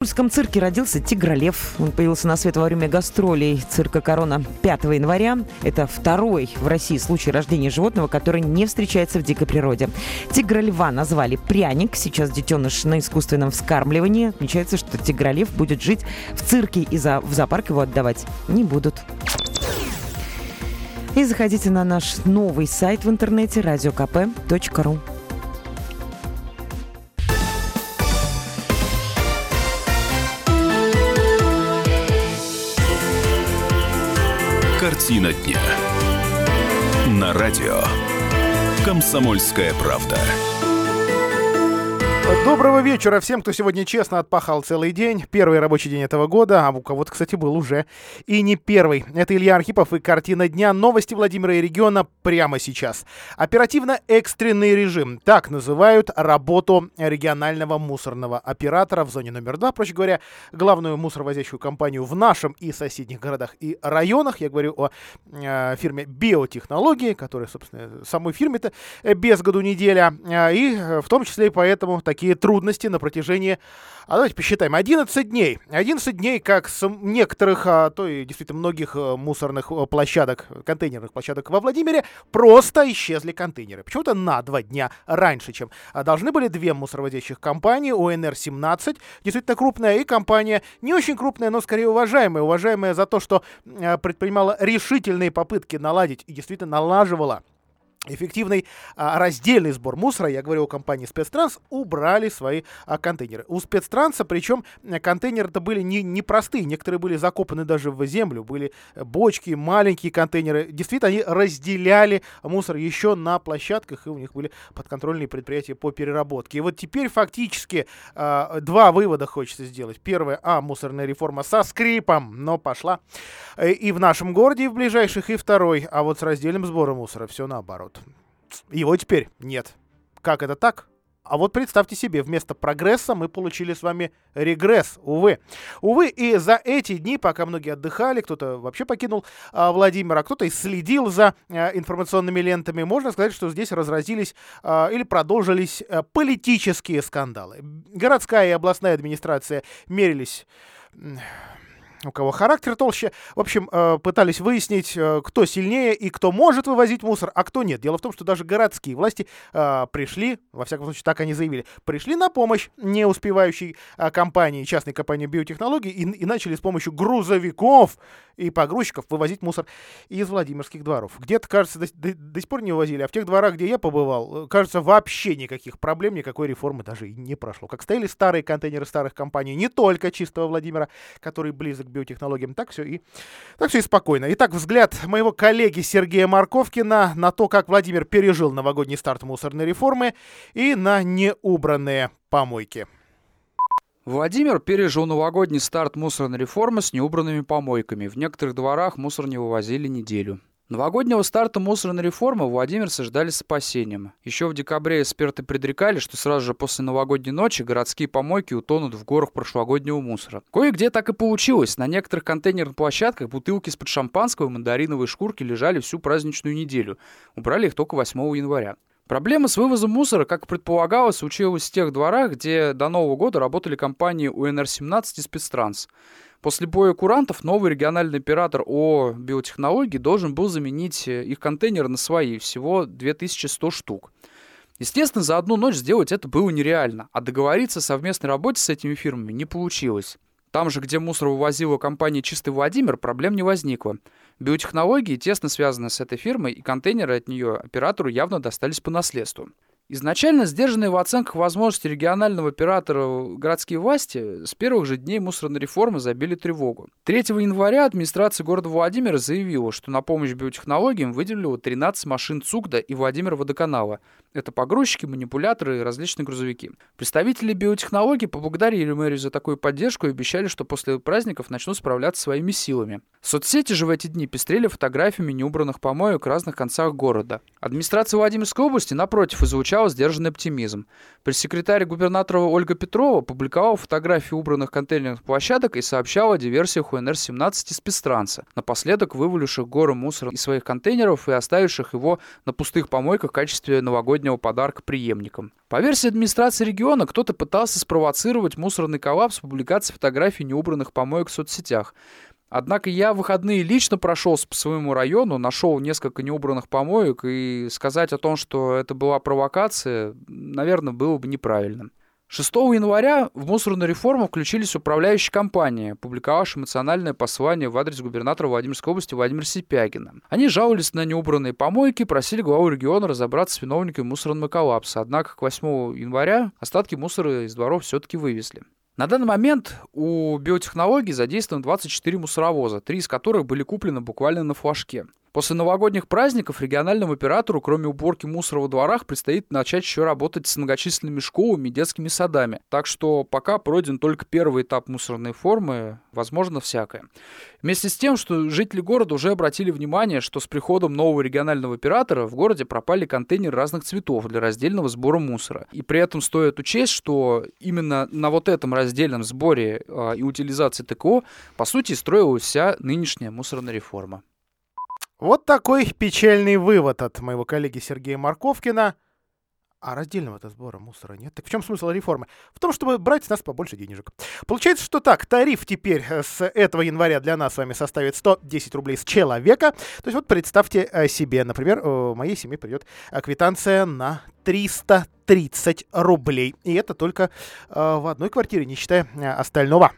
В Польском цирке родился тигролев. Он появился на свет во время гастролей цирка «Корона» 5 января. Это второй в России случай рождения животного, который не встречается в дикой природе. Тигрольва назвали пряник. Сейчас детеныш на искусственном вскармливании. Отмечается, что тигролев будет жить в цирке и за, в зоопарк его отдавать не будут. И заходите на наш новый сайт в интернете радиокп.ру. Картина дня. На радио. Комсомольская правда. Доброго вечера всем, кто сегодня честно отпахал целый день. Первый рабочий день этого года, а у кого-то, кстати, был уже и не первый. Это Илья Архипов и картина дня. Новости Владимира и региона прямо сейчас. Оперативно-экстренный режим. Так называют работу регионального мусорного оператора в зоне номер два. Проще говоря, главную мусоровозящую компанию в нашем и соседних городах и районах. Я говорю о э, фирме Биотехнологии, которая, собственно, самой фирме-то без году неделя. Э, и в том числе и поэтому такие трудности на протяжении, а давайте посчитаем, 11 дней. 11 дней, как с некоторых, а то и действительно многих э, мусорных э, площадок, контейнерных площадок во Владимире, просто исчезли контейнеры. Почему-то на два дня раньше, чем а, должны были две мусороводящих компании, ОНР-17, действительно крупная, и компания не очень крупная, но скорее уважаемая. Уважаемая за то, что э, предпринимала решительные попытки наладить и действительно налаживала эффективный а, раздельный сбор мусора, я говорю о компании Спецтранс, убрали свои а, контейнеры. У Спецтранса, причем э, контейнеры-то были не, не простые, некоторые были закопаны даже в землю, были э, бочки, маленькие контейнеры. Действительно, они разделяли мусор еще на площадках, и у них были подконтрольные предприятия по переработке. И вот теперь фактически а, два вывода хочется сделать. Первое, а, мусорная реформа со скрипом, но пошла э, и в нашем городе, и в ближайших, и второй, а вот с раздельным сбором мусора все наоборот. Его теперь нет. Как это так? А вот представьте себе, вместо прогресса мы получили с вами регресс, увы. Увы, и за эти дни, пока многие отдыхали, кто-то вообще покинул а, Владимир, а кто-то и следил за а, информационными лентами, можно сказать, что здесь разразились а, или продолжились а, политические скандалы. Городская и областная администрация мерились у кого характер толще. В общем, э, пытались выяснить, э, кто сильнее и кто может вывозить мусор, а кто нет. Дело в том, что даже городские власти э, пришли, во всяком случае, так они заявили, пришли на помощь не успевающей компании, частной компании биотехнологий и, и начали с помощью грузовиков и погрузчиков вывозить мусор из Владимирских дворов. Где-то, кажется, до, до, до сих пор не вывозили, а в тех дворах, где я побывал, кажется, вообще никаких проблем, никакой реформы даже и не прошло. Как стояли старые контейнеры старых компаний, не только чистого Владимира, который близок биотехнологиям, так все и, так все и спокойно. Итак, взгляд моего коллеги Сергея Марковкина на то, как Владимир пережил новогодний старт мусорной реформы и на неубранные помойки. Владимир пережил новогодний старт мусорной реформы с неубранными помойками. В некоторых дворах мусор не вывозили неделю. Новогоднего старта мусорной реформы Владимирцы ждали с опасением. Еще в декабре эксперты предрекали, что сразу же после новогодней ночи городские помойки утонут в горах прошлогоднего мусора. Кое-где так и получилось. На некоторых контейнерных площадках бутылки из-под шампанского и мандариновой шкурки лежали всю праздничную неделю. Убрали их только 8 января. Проблема с вывозом мусора, как предполагалось, случилась в тех дворах, где до Нового года работали компании УНР-17 и Спецтранс. После боя курантов новый региональный оператор ООО «Биотехнологии» должен был заменить э, их контейнеры на свои, всего 2100 штук. Естественно, за одну ночь сделать это было нереально, а договориться о совместной работе с этими фирмами не получилось. Там же, где мусор вывозила компания «Чистый Владимир», проблем не возникло. Биотехнологии тесно связаны с этой фирмой, и контейнеры от нее оператору явно достались по наследству. Изначально сдержанные в оценках возможности регионального оператора городские власти с первых же дней мусорной реформы забили тревогу. 3 января администрация города Владимира заявила, что на помощь биотехнологиям выделила 13 машин ЦУГДа и Владимира Водоканала. Это погрузчики, манипуляторы и различные грузовики. Представители биотехнологий поблагодарили мэрию за такую поддержку и обещали, что после праздников начнут справляться своими силами. Соцсети же в эти дни пестрели фотографиями неубранных помоек в разных концах города. Администрация Владимирской области, напротив, излучала сдержанный оптимизм. Пресс-секретарь губернатора Ольга Петрова публиковала фотографии убранных контейнерных площадок и сообщала о диверсиях УНР-17 из Пестранца, напоследок вываливших горы мусора из своих контейнеров и оставивших его на пустых помойках в качестве новогоднего подарка преемникам. По версии администрации региона, кто-то пытался спровоцировать мусорный коллапс с публикацией фотографий неубранных помоек в соцсетях. Однако я в выходные лично прошелся по своему району, нашел несколько неубранных помоек, и сказать о том, что это была провокация, наверное, было бы неправильным. 6 января в мусорную реформу включились управляющие компании, публиковавшие эмоциональное послание в адрес губернатора Владимирской области Владимира Сипягина. Они жаловались на неубранные помойки, просили главу региона разобраться с виновниками мусорного коллапса. Однако к 8 января остатки мусора из дворов все-таки вывезли. На данный момент у биотехнологий задействовано 24 мусоровоза, три из которых были куплены буквально на флажке. После новогодних праздников региональному оператору, кроме уборки мусора во дворах, предстоит начать еще работать с многочисленными школами и детскими садами. Так что пока пройден только первый этап мусорной формы, возможно всякое. Вместе с тем, что жители города уже обратили внимание, что с приходом нового регионального оператора в городе пропали контейнеры разных цветов для раздельного сбора мусора. И при этом стоит учесть, что именно на вот этом раздельном сборе э, и утилизации ТКО, по сути, строилась вся нынешняя мусорная реформа. Вот такой печальный вывод от моего коллеги Сергея Марковкина. А раздельного-то сбора мусора нет. Так в чем смысл реформы? В том, чтобы брать с нас побольше денежек. Получается, что так, тариф теперь э, с этого января для нас с вами составит 110 рублей с человека. То есть вот представьте э, себе, например, в моей семье придет э, квитанция на 330 рублей. И это только в одной квартире, не считая остального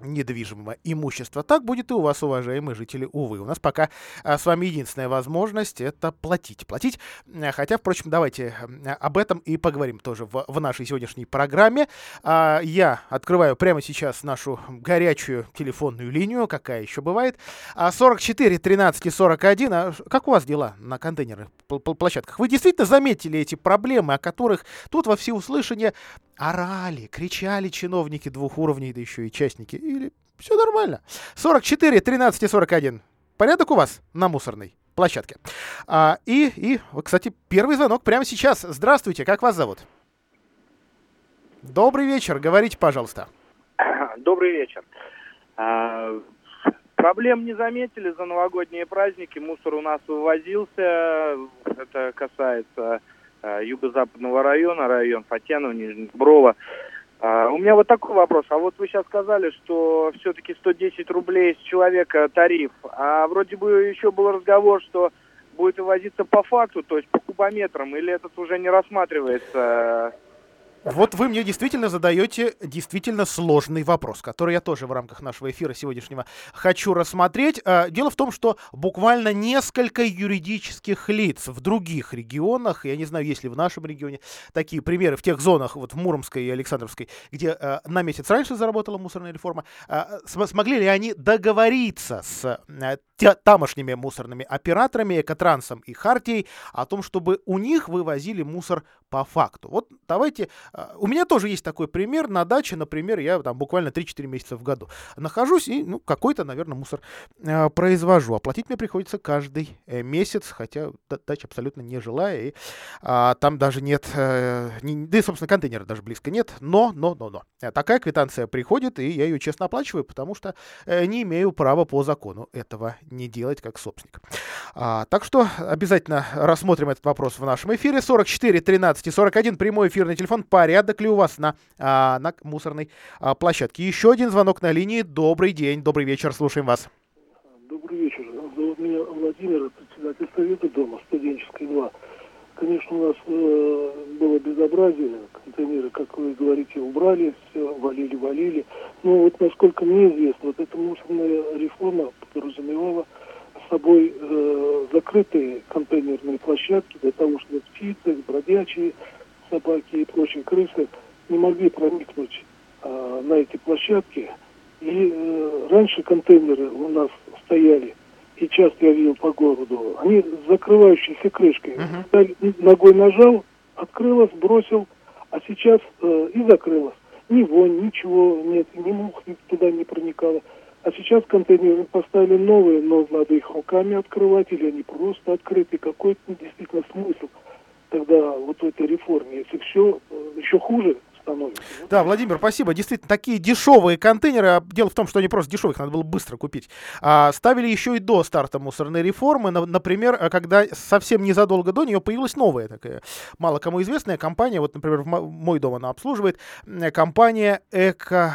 недвижимого имущества. Так будет и у вас, уважаемые жители, увы. У нас пока а, с вами единственная возможность это платить. Платить, э, хотя, впрочем, давайте э, об этом и поговорим тоже в, в нашей сегодняшней программе. А, я открываю прямо сейчас нашу горячую телефонную линию, какая еще бывает. А 44 13 41. А как у вас дела на контейнерных площадках? Вы действительно заметили эти проблемы, о которых тут во всеуслышание орали, кричали чиновники двух уровней, да еще и частники? Или все нормально? 44, 13 и 41. Порядок у вас на мусорной площадке. А, и, и, кстати, первый звонок прямо сейчас. Здравствуйте, как вас зовут? Добрый вечер, говорите, пожалуйста. Добрый вечер. А, проблем не заметили за новогодние праздники. Мусор у нас вывозился. Это касается Э, юго-западного района, район Фатьянова, Нижний Брова. А, у меня вот такой вопрос. А вот вы сейчас сказали, что все-таки 110 рублей с человека тариф. А вроде бы еще был разговор, что будет вывозиться по факту, то есть по кубометрам, или этот уже не рассматривается вот вы мне действительно задаете действительно сложный вопрос, который я тоже в рамках нашего эфира сегодняшнего хочу рассмотреть. А, дело в том, что буквально несколько юридических лиц в других регионах, я не знаю, есть ли в нашем регионе такие примеры в тех зонах, вот в Муромской и Александровской, где а, на месяц раньше заработала мусорная реформа, а, смогли ли они договориться с тамошними мусорными операторами, Экотрансом и Хартией о том, чтобы у них вывозили мусор по факту. Вот давайте у меня тоже есть такой пример. На даче, например, я там буквально 3-4 месяца в году нахожусь и ну, какой-то, наверное, мусор э, произвожу. Оплатить мне приходится каждый э, месяц, хотя дача абсолютно не жилая, и э, там даже нет, э, не, да и, собственно, контейнера даже близко нет. Но, но, но, но. Э, такая квитанция приходит, и я ее честно оплачиваю, потому что э, не имею права по закону этого не делать как собственник. А, так что обязательно рассмотрим этот вопрос в нашем эфире. 44 13 и 41 прямой эфирный телефон по порядок ли у вас на, а, на мусорной а, площадке. Еще один звонок на линии. Добрый день, добрый вечер, слушаем вас. Добрый вечер. Зовут меня Владимир, председатель совета дома, студенческой 2. Конечно, у нас э, было безобразие, контейнеры, как вы говорите, убрали, все, валили, валили. Но вот насколько мне известно, вот эта мусорная реформа подразумевала собой э, закрытые контейнерные площадки для того, чтобы птицы, бродячие, собаки и прочие крысы не могли проникнуть а, на эти площадки. И э, раньше контейнеры у нас стояли, и часто я видел по городу, они с закрывающейся крышкой. Uh-huh. Ногой нажал, открылась, бросил, а сейчас э, и закрылась. Ни вонь, ничего нет, ни мух туда не проникало. А сейчас контейнеры поставили новые, но надо их руками открывать, или они просто открыты. Какой-то действительно смысл тогда вот в этой реформе, если все еще хуже становится. Да, Владимир, спасибо. Действительно, такие дешевые контейнеры, а дело в том, что они просто дешевые, их надо было быстро купить, а, ставили еще и до старта мусорной реформы. Например, когда совсем незадолго до нее появилась новая такая, мало кому известная компания, вот, например, в мой дом она обслуживает, компания Эко,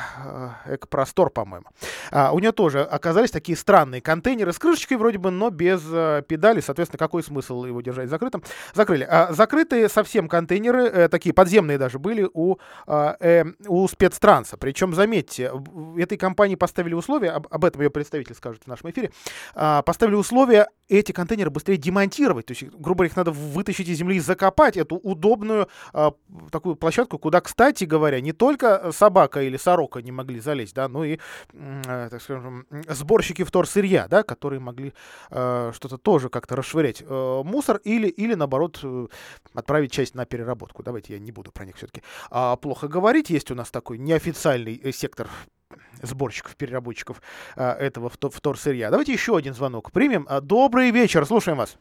э, Экопростор, по-моему. А, у нее тоже оказались такие странные контейнеры с крышечкой вроде бы, но без а, педали, соответственно, какой смысл его держать закрытым? Закрыли. А, закрытые совсем контейнеры, э, такие подземные даже были у а, э, у спецтранса. Причем, заметьте, этой компании поставили условия, об, об этом ее представитель скажет в нашем эфире, э, поставили условия эти контейнеры быстрее демонтировать. То есть, грубо говоря, их надо вытащить из земли и закопать эту удобную э, такую площадку, куда, кстати говоря, не только собака или сорока не могли залезть, да, но и, э, так скажем, сборщики вторсырья, да, которые могли э, что-то тоже как-то расшвырять э, мусор или, или наоборот, э, отправить часть на переработку. Давайте я не буду про них все-таки э, плохо говорить. Есть у нас такой неофициальный э, сектор сборщиков, переработчиков а, этого вторсырья. Давайте еще один звонок примем. А, добрый вечер, слушаем вас.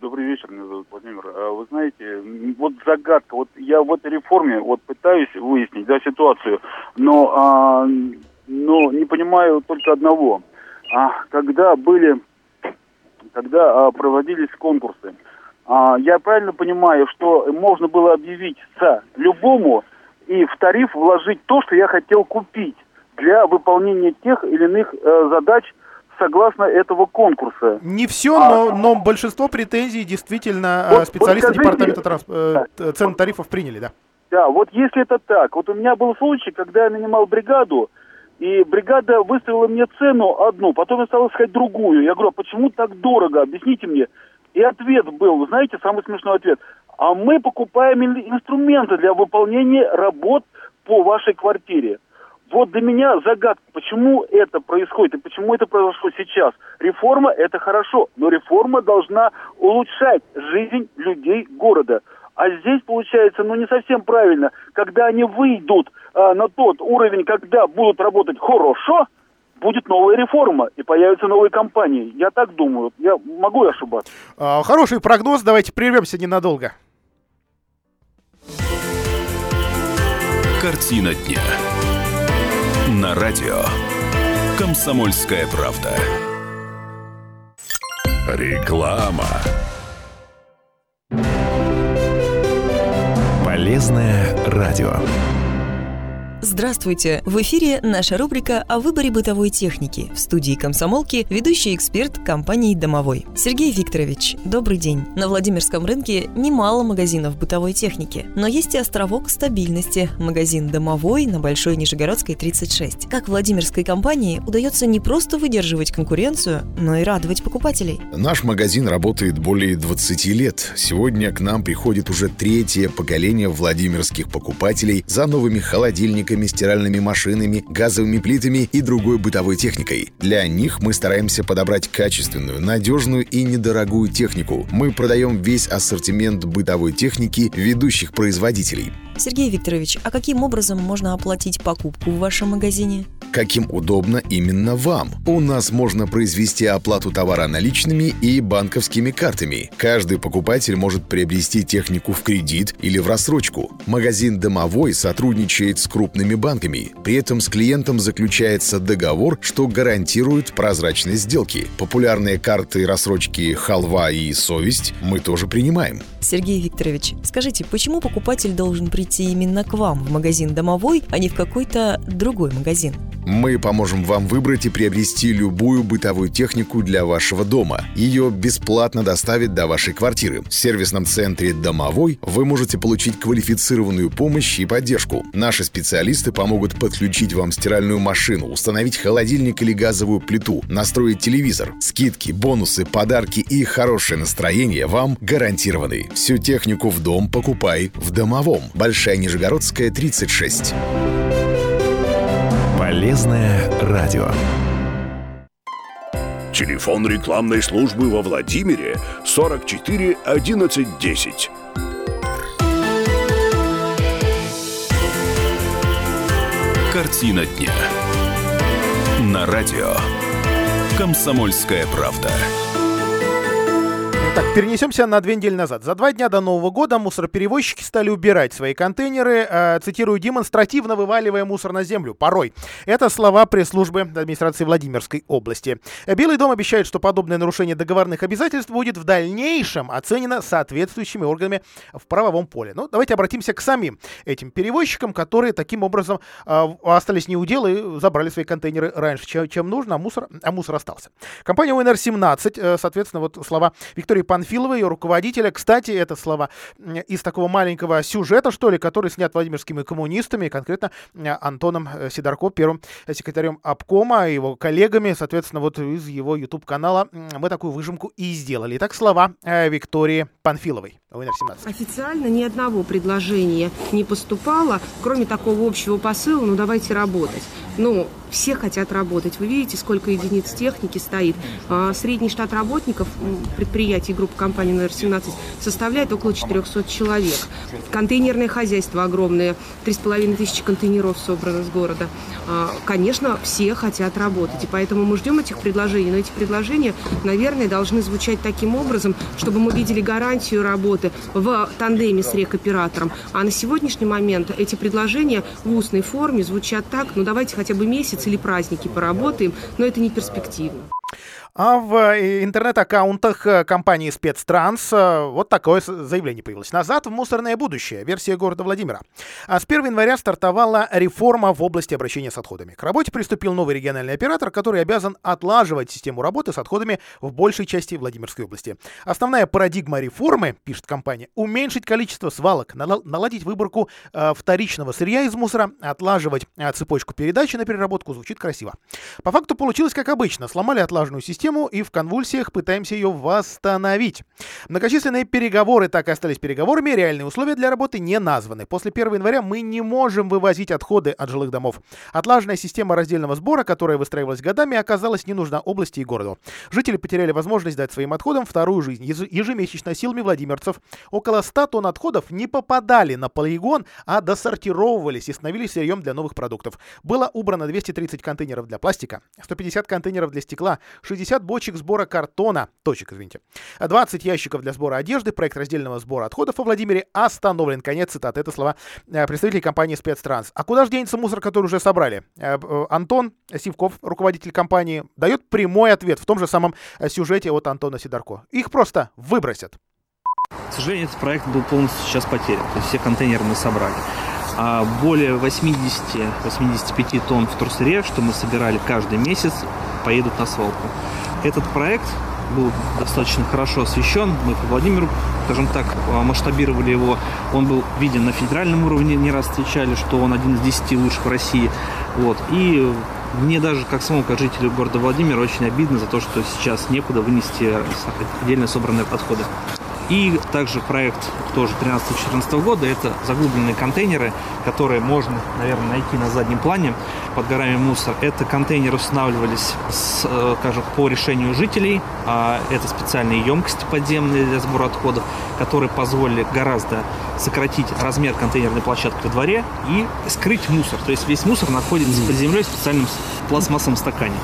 Добрый вечер, меня зовут Владимир. Вы знаете, вот загадка, вот я в этой реформе вот пытаюсь выяснить да, ситуацию, но, а, но не понимаю только одного. А, когда были, когда а, проводились конкурсы, а, я правильно понимаю, что можно было объявить любому и в тариф вложить то, что я хотел купить для выполнения тех или иных э, задач согласно этого конкурса. Не все, а, но, но большинство претензий действительно э, вот, специалисты вот скажите, департамента транс, э, цен тарифов приняли, да. Да, вот если это так, вот у меня был случай, когда я нанимал бригаду, и бригада выставила мне цену одну, потом я стал искать другую. Я говорю, а почему так дорого? Объясните мне. И ответ был, вы знаете, самый смешной ответ а мы покупаем инструменты для выполнения работ по вашей квартире. Вот для меня загадка, почему это происходит и почему это произошло сейчас. Реформа – это хорошо, но реформа должна улучшать жизнь людей города. А здесь получается, ну, не совсем правильно. Когда они выйдут а, на тот уровень, когда будут работать хорошо – будет новая реформа и появятся новые компании. Я так думаю. Я могу ошибаться. А, хороший прогноз. Давайте прервемся ненадолго. Картина дня. На радио. Комсомольская правда. Реклама. Полезное радио. Здравствуйте! В эфире наша рубрика о выборе бытовой техники. В студии комсомолки ведущий эксперт компании «Домовой». Сергей Викторович, добрый день. На Владимирском рынке немало магазинов бытовой техники, но есть и островок стабильности – магазин «Домовой» на Большой Нижегородской, 36. Как Владимирской компании удается не просто выдерживать конкуренцию, но и радовать покупателей? Наш магазин работает более 20 лет. Сегодня к нам приходит уже третье поколение владимирских покупателей за новыми холодильниками, холодильниками, стиральными машинами, газовыми плитами и другой бытовой техникой. Для них мы стараемся подобрать качественную, надежную и недорогую технику. Мы продаем весь ассортимент бытовой техники ведущих производителей. Сергей Викторович, а каким образом можно оплатить покупку в вашем магазине? Каким удобно именно вам. У нас можно произвести оплату товара наличными и банковскими картами. Каждый покупатель может приобрести технику в кредит или в рассрочку. Магазин «Домовой» сотрудничает с крупными банками. При этом с клиентом заключается договор, что гарантирует прозрачность сделки. Популярные карты рассрочки «Халва» и «Совесть» мы тоже принимаем. Сергей Викторович, скажите, почему покупатель должен прийти именно к вам в магазин «Домовой», а не в какой-то другой магазин? Мы поможем вам выбрать и приобрести любую бытовую технику для вашего дома. Ее бесплатно доставят до вашей квартиры. В сервисном центре «Домовой» вы можете получить квалифицированную помощь и поддержку. Наши специалисты помогут подключить вам стиральную машину, установить холодильник или газовую плиту, настроить телевизор. Скидки, бонусы, подарки и хорошее настроение вам гарантированы. Всю технику в дом покупай в «Домовом». Большая Нижегородская, 36. Полезное радио. Телефон рекламной службы во Владимире 44 11 10. Картина дня. На радио. Комсомольская правда. Так, перенесемся на две недели назад. За два дня до Нового года мусороперевозчики стали убирать свои контейнеры, э, цитирую, демонстративно вываливая мусор на землю. Порой. Это слова пресс-службы администрации Владимирской области. Белый дом обещает, что подобное нарушение договорных обязательств будет в дальнейшем оценено соответствующими органами в правовом поле. Ну, давайте обратимся к самим этим перевозчикам, которые таким образом э, остались не у дела и забрали свои контейнеры раньше, чем, чем нужно, а мусор, а мусор остался. Компания УНР-17, э, соответственно, вот слова Виктории Панфиловой, ее руководителя. Кстати, это слова из такого маленького сюжета, что ли, который снят владимирскими коммунистами, конкретно Антоном э, Сидорко, первым секретарем обкома, его коллегами, соответственно, вот из его YouTube-канала мы такую выжимку и сделали. Итак, слова э, Виктории Панфиловой, УНР-17. Официально ни одного предложения не поступало, кроме такого общего посыла, ну давайте работать. Ну, все хотят работать. Вы видите, сколько единиц техники стоит. А, средний штат работников предприятий группы компании номер 17 составляет около 400 человек. Контейнерное хозяйство огромное, 3,5 тысячи контейнеров собрано с города. А, конечно, все хотят работать, и поэтому мы ждем этих предложений. Но эти предложения, наверное, должны звучать таким образом, чтобы мы видели гарантию работы в тандеме с рекоператором. А на сегодняшний момент эти предложения в устной форме звучат так, ну давайте хотя бы месяц или праздники поработаем, но это не перспективно. А в э, интернет-аккаунтах э, компании «Спецтранс» э, вот такое заявление появилось. «Назад в мусорное будущее. Версия города Владимира». А с 1 января стартовала реформа в области обращения с отходами. К работе приступил новый региональный оператор, который обязан отлаживать систему работы с отходами в большей части Владимирской области. Основная парадигма реформы, пишет компания, уменьшить количество свалок, наладить выборку вторичного сырья из мусора, отлаживать цепочку передачи на переработку звучит красиво. По факту получилось как обычно. Сломали отлаженную систему, систему и в конвульсиях пытаемся ее восстановить. Многочисленные переговоры так и остались переговорами, реальные условия для работы не названы. После 1 января мы не можем вывозить отходы от жилых домов. Отлаженная система раздельного сбора, которая выстраивалась годами, оказалась не нужна области и городу. Жители потеряли возможность дать своим отходам вторую жизнь. Ежемесячно силами владимирцев около 100 тонн отходов не попадали на полигон, а досортировывались и становились сырьем для новых продуктов. Было убрано 230 контейнеров для пластика, 150 контейнеров для стекла, 60 50 бочек сбора картона, точек, извините, 20 ящиков для сбора одежды, проект раздельного сбора отходов во Владимире остановлен. Конец цитаты. Это слова э, представителей компании «Спецтранс». А куда же денется мусор, который уже собрали? Э, э, Антон Сивков, руководитель компании, дает прямой ответ в том же самом сюжете от Антона Сидорко. Их просто выбросят. К сожалению, этот проект был полностью сейчас потерян. То есть все контейнеры мы собрали. А более 80-85 тонн в вторсырья, что мы собирали каждый месяц, поедут на свалку. Этот проект был достаточно хорошо освещен. Мы по Владимиру, скажем так, масштабировали его. Он был виден на федеральном уровне, не раз встречали, что он один из десяти лучших в России. Вот. И мне даже, как самому, как жителю города Владимира, очень обидно за то, что сейчас некуда вынести отдельно собранные подходы. И также проект тоже 13-14 года, это заглубленные контейнеры, которые можно, наверное, найти на заднем плане под горами мусор. Это контейнеры устанавливались, с, э, скажем, по решению жителей. А это специальные емкости подземные для сбора отходов, которые позволили гораздо сократить размер контейнерной площадки во дворе и скрыть мусор. То есть весь мусор находится под землей в специальном пластмассовом стакане.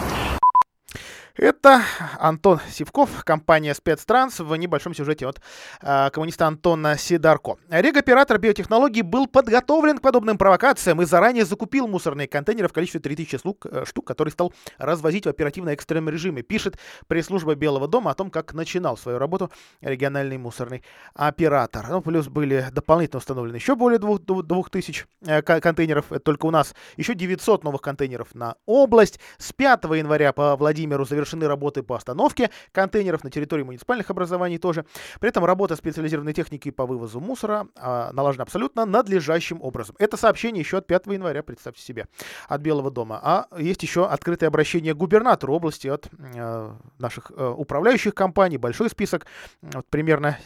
Это Антон Сивков, компания «Спецтранс» в небольшом сюжете от э, коммуниста Антона Сидорко. Рег-оператор биотехнологий был подготовлен к подобным провокациям и заранее закупил мусорные контейнеры в количестве 3000 штук, э, штук который стал развозить в оперативно-экстренном режиме. Пишет пресс-служба Белого дома о том, как начинал свою работу региональный мусорный оператор. Ну, плюс были дополнительно установлены еще более 2000 э, контейнеров. Это только у нас еще 900 новых контейнеров на область. С 5 января по Владимиру завершили завершены работы по остановке контейнеров на территории муниципальных образований тоже. При этом работа специализированной техники по вывозу мусора а, налажена абсолютно надлежащим образом. Это сообщение еще от 5 января, представьте себе, от Белого дома. А есть еще открытое обращение губернатору области от э, наших э, управляющих компаний, большой список, вот примерно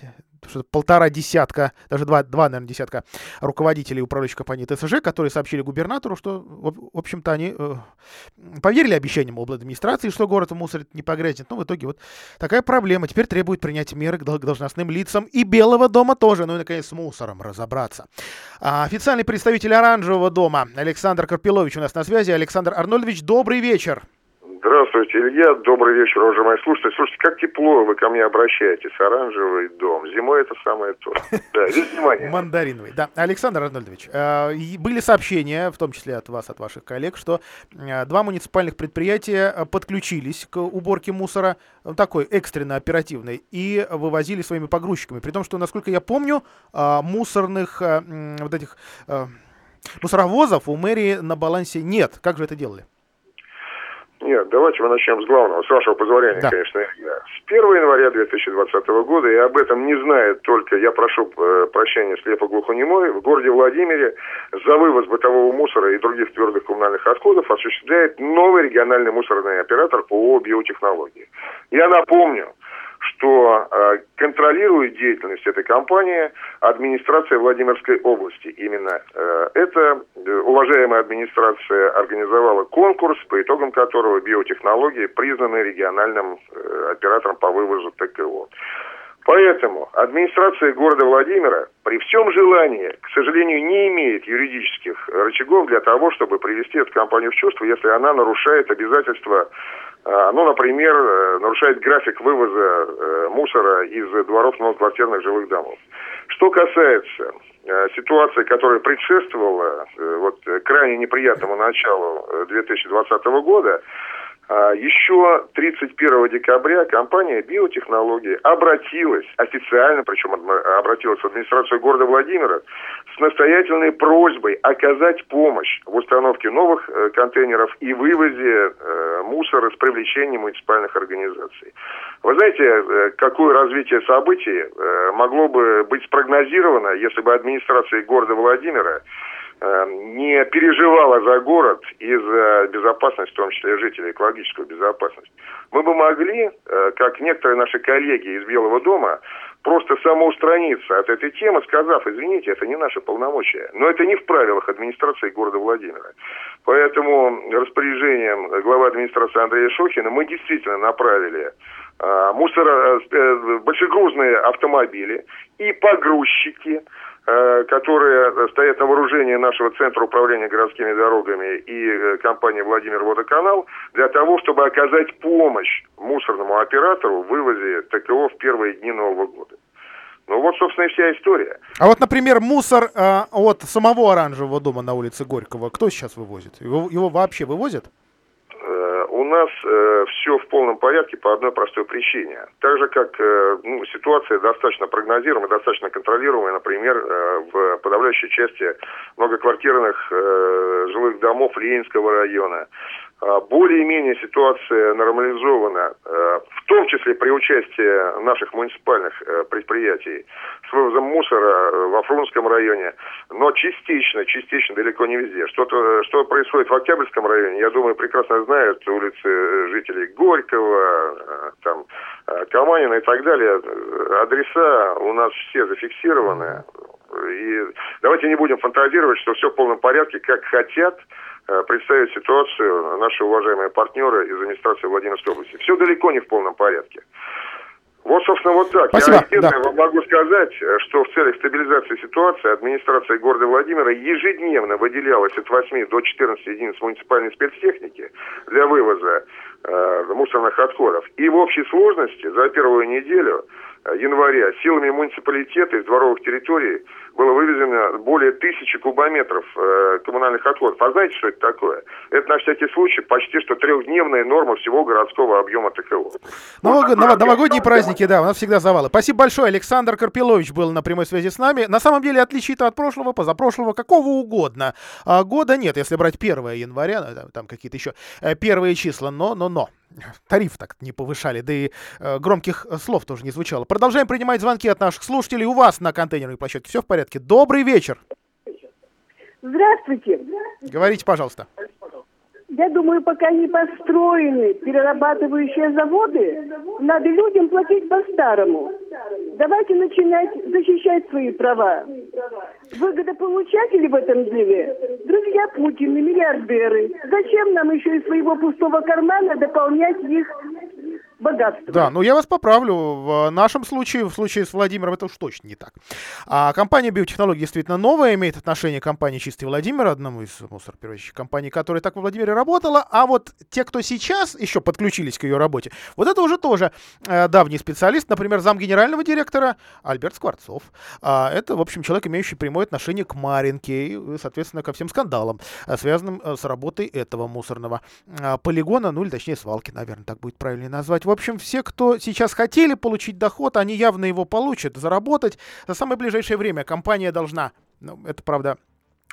полтора десятка, даже два, два, наверное, десятка руководителей управляющей компании ТСЖ, которые сообщили губернатору, что, в общем-то, они э, поверили обещаниям администрации, что город мусорит не погрязнет. Но в итоге вот такая проблема. Теперь требует принять меры к должностным лицам и Белого дома тоже. Ну и, наконец, с мусором разобраться. А, официальный представитель Оранжевого дома Александр Карпилович у нас на связи. Александр Арнольдович, добрый вечер. Здравствуйте. Илья. Добрый вечер, уважаемые слушатели. Слушайте, как тепло вы ко мне обращаетесь. Оранжевый дом. Зимой это самое то. Да, внимание. Мандариновый. Да, Александр Арнольдович, э, были сообщения, в том числе от вас, от ваших коллег, что э, два муниципальных предприятия э, подключились к уборке мусора, такой экстренно оперативной, и вывозили своими погрузчиками. При том, что, насколько я помню, мусорных вот этих мусоровозов у мэрии на балансе нет. Как же это делали? Нет, давайте мы начнем с главного, с вашего позволения, да. конечно. С 1 января 2020 года, и об этом не знает только, я прошу э, прощения, слепо-глухонемой, в городе Владимире за вывоз бытового мусора и других твердых коммунальных отходов осуществляет новый региональный мусорный оператор по биотехнологии. Я напомню, что э, контролирует деятельность этой компании администрация Владимирской области. Именно э, эта э, уважаемая администрация организовала конкурс, по итогам которого биотехнологии признаны региональным э, оператором по вывозу ТКО. Поэтому администрация города Владимира при всем желании, к сожалению, не имеет юридических рычагов для того, чтобы привести эту компанию в чувство, если она нарушает обязательства ну, например, э, нарушает график вывоза э, мусора из дворов многоквартирных жилых домов. Что касается ситуации, которая предшествовала вот, крайне неприятному началу 2020 года, еще 31 декабря компания «Биотехнологии» обратилась, официально, причем обратилась в администрацию города Владимира, с настоятельной просьбой оказать помощь в установке новых э, контейнеров и вывозе э, мусора с привлечением муниципальных организаций. Вы знаете, э, какое развитие событий могло бы быть спрогнозировано, если бы администрация города Владимира не переживала за город и за безопасность, в том числе жителей, экологическую безопасность. Мы бы могли, э, как некоторые наши коллеги из Белого дома, просто самоустраниться от этой темы, сказав, извините, это не наши полномочия. Но это не в правилах администрации города Владимира. Поэтому распоряжением главы администрации Андрея Шохина мы действительно направили э, мусоро, э, большегрузные автомобили и погрузчики, которые стоят на вооружении нашего Центра управления городскими дорогами и э, компании «Владимир Водоканал» для того, чтобы оказать помощь мусорному оператору в вывозе ТКО в первые дни Нового года. Ну вот, собственно, и вся история. А вот, например, мусор э, от самого оранжевого дома на улице Горького, кто сейчас вывозит? Его, его вообще вывозят? У нас э, все в полном порядке по одной простой причине. Так же, как э, ну, ситуация достаточно прогнозируемая, достаточно контролируемая, например, э, в подавляющей части многоквартирных э, жилых домов Ленинского района, более-менее ситуация нормализована, э, в том числе при участии наших муниципальных э, предприятий с вывозом мусора э, во Фрунском районе, но частично, частично, далеко не везде. Что-то, что происходит в Октябрьском районе, я думаю, прекрасно знают улицы жителей Горького, там, Каманина и так далее. Адреса у нас все зафиксированы. И давайте не будем фантазировать, что все в полном порядке, как хотят Э, представить ситуацию наши уважаемые партнеры из администрации Владимирской области. Все далеко не в полном порядке. Вот, собственно, вот так. Спасибо. Я да. могу сказать, что в целях стабилизации ситуации администрация города Владимира ежедневно выделялась от 8 до 14 единиц муниципальной спецтехники для вывоза э, мусорных отходов. И в общей сложности за первую неделю Э, января силами муниципалитета из дворовых территорий было вывезено более тысячи кубометров э, коммунальных отходов. А знаете, что это такое? Это на всякий случай почти что трехдневная норма всего городского объема ТКО. Новог... Вот Нов... Новогодние праздники, да, у нас всегда завалы. Спасибо большое. Александр Карпилович был на прямой связи с нами. На самом деле отличие-то от прошлого, позапрошлого, какого угодно. А, года нет, если брать 1 января, ну, там, там какие-то еще э, первые числа, но, но, но тариф так не повышали, да и э, громких слов тоже не звучало. Продолжаем принимать звонки от наших слушателей. У вас на контейнерной площадке все в порядке? Добрый вечер. Здравствуйте. Говорите, пожалуйста. Я думаю, пока не построены перерабатывающие заводы, надо людям платить по-старому. Давайте начинать защищать свои права. Выгодополучатели в этом деле – друзья Путина, миллиардеры. Зачем нам еще из своего пустого кармана дополнять их богатства. Да, ну я вас поправлю. В нашем случае, в случае с Владимиром, это уж точно не так. А компания биотехнологий действительно новая, имеет отношение к компании «Чистый Владимир», одному из мусороперевозческих компаний, которая так во Владимире работала. А вот те, кто сейчас еще подключились к ее работе, вот это уже тоже э, давний специалист, например, зам генерального директора Альберт Скворцов. А, это, в общем, человек, имеющий прямое отношение к Маринке и, соответственно, ко всем скандалам, э, связанным э, с работой этого мусорного э, полигона, ну или точнее свалки, наверное, так будет правильнее назвать. В общем, все, кто сейчас хотели получить доход, они явно его получат, заработать. За самое ближайшее время компания должна, ну, это правда,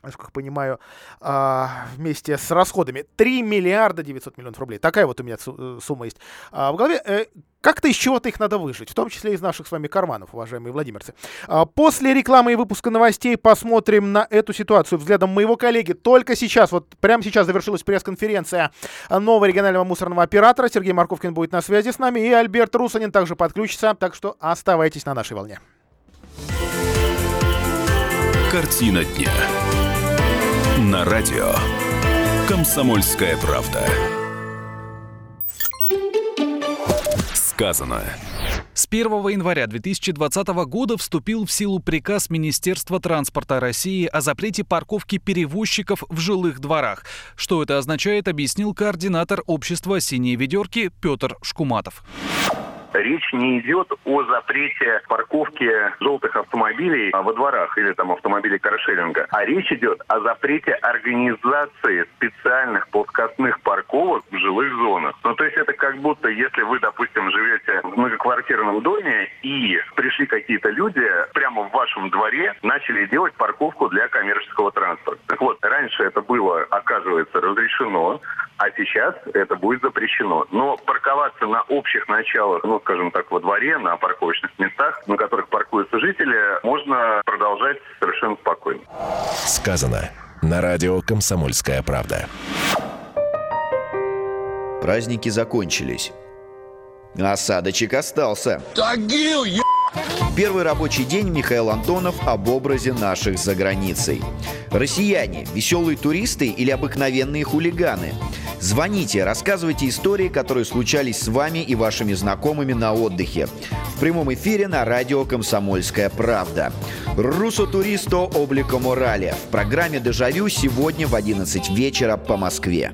насколько понимаю, а, вместе с расходами 3 миллиарда 900 миллионов рублей. Такая вот у меня э, сумма есть а, в голове. Э, как-то из чего-то их надо выжить, в том числе из наших с вами карманов, уважаемые владимирцы. А, после рекламы и выпуска новостей посмотрим на эту ситуацию взглядом моего коллеги. Только сейчас, вот прямо сейчас завершилась пресс-конференция нового регионального мусорного оператора. Сергей Марковкин будет на связи с нами, и Альберт Русанин также подключится, так что оставайтесь на нашей волне. Картина дня. На радио. Комсомольская правда. Сказано. С 1 января 2020 года вступил в силу приказ Министерства транспорта России о запрете парковки перевозчиков в жилых дворах. Что это означает, объяснил координатор общества «Синие ведерки» Петр Шкуматов. Речь не идет о запрете парковки желтых автомобилей во дворах или там автомобилей каршеринга, а речь идет о запрете организации специальных плоскостных парковок в жилых зонах. Ну, то есть это как будто, если вы, допустим, живете в многоквартирном доме и пришли какие-то люди прямо в вашем дворе, начали делать парковку для коммерческого транспорта. Так вот, раньше это было, оказывается, разрешено, а сейчас это будет запрещено. Но парковаться на общих началах, ну, скажем так, во дворе, на парковочных местах, на которых паркуются жители, можно продолжать совершенно спокойно. Сказано на радио «Комсомольская правда». Праздники закончились. Осадочек остался. Тагил, е... Первый рабочий день Михаил Антонов об образе наших за границей. Россияне – веселые туристы или обыкновенные хулиганы? Звоните, рассказывайте истории, которые случались с вами и вашими знакомыми на отдыхе. В прямом эфире на радио «Комсомольская правда». «Русо туристо облико морали» в программе «Дежавю» сегодня в 11 вечера по Москве.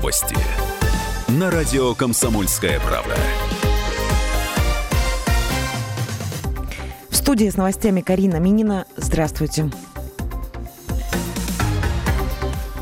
Новости. На радио «Комсомольская правда». В студии с новостями Карина Минина. Здравствуйте.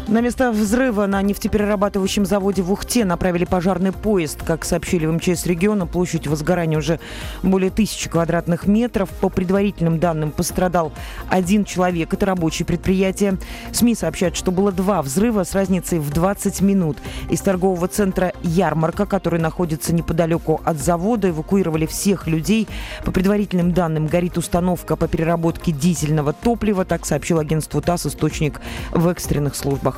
На место взрыва на нефтеперерабатывающем заводе в Ухте направили пожарный поезд. Как сообщили в МЧС региона, площадь возгорания уже более тысячи квадратных метров. По предварительным данным пострадал один человек. Это рабочее предприятие. СМИ сообщают, что было два взрыва с разницей в 20 минут. Из торгового центра «Ярмарка», который находится неподалеку от завода, эвакуировали всех людей. По предварительным данным, горит установка по переработке дизельного топлива. Так сообщил агентству ТАСС источник в экстренных службах.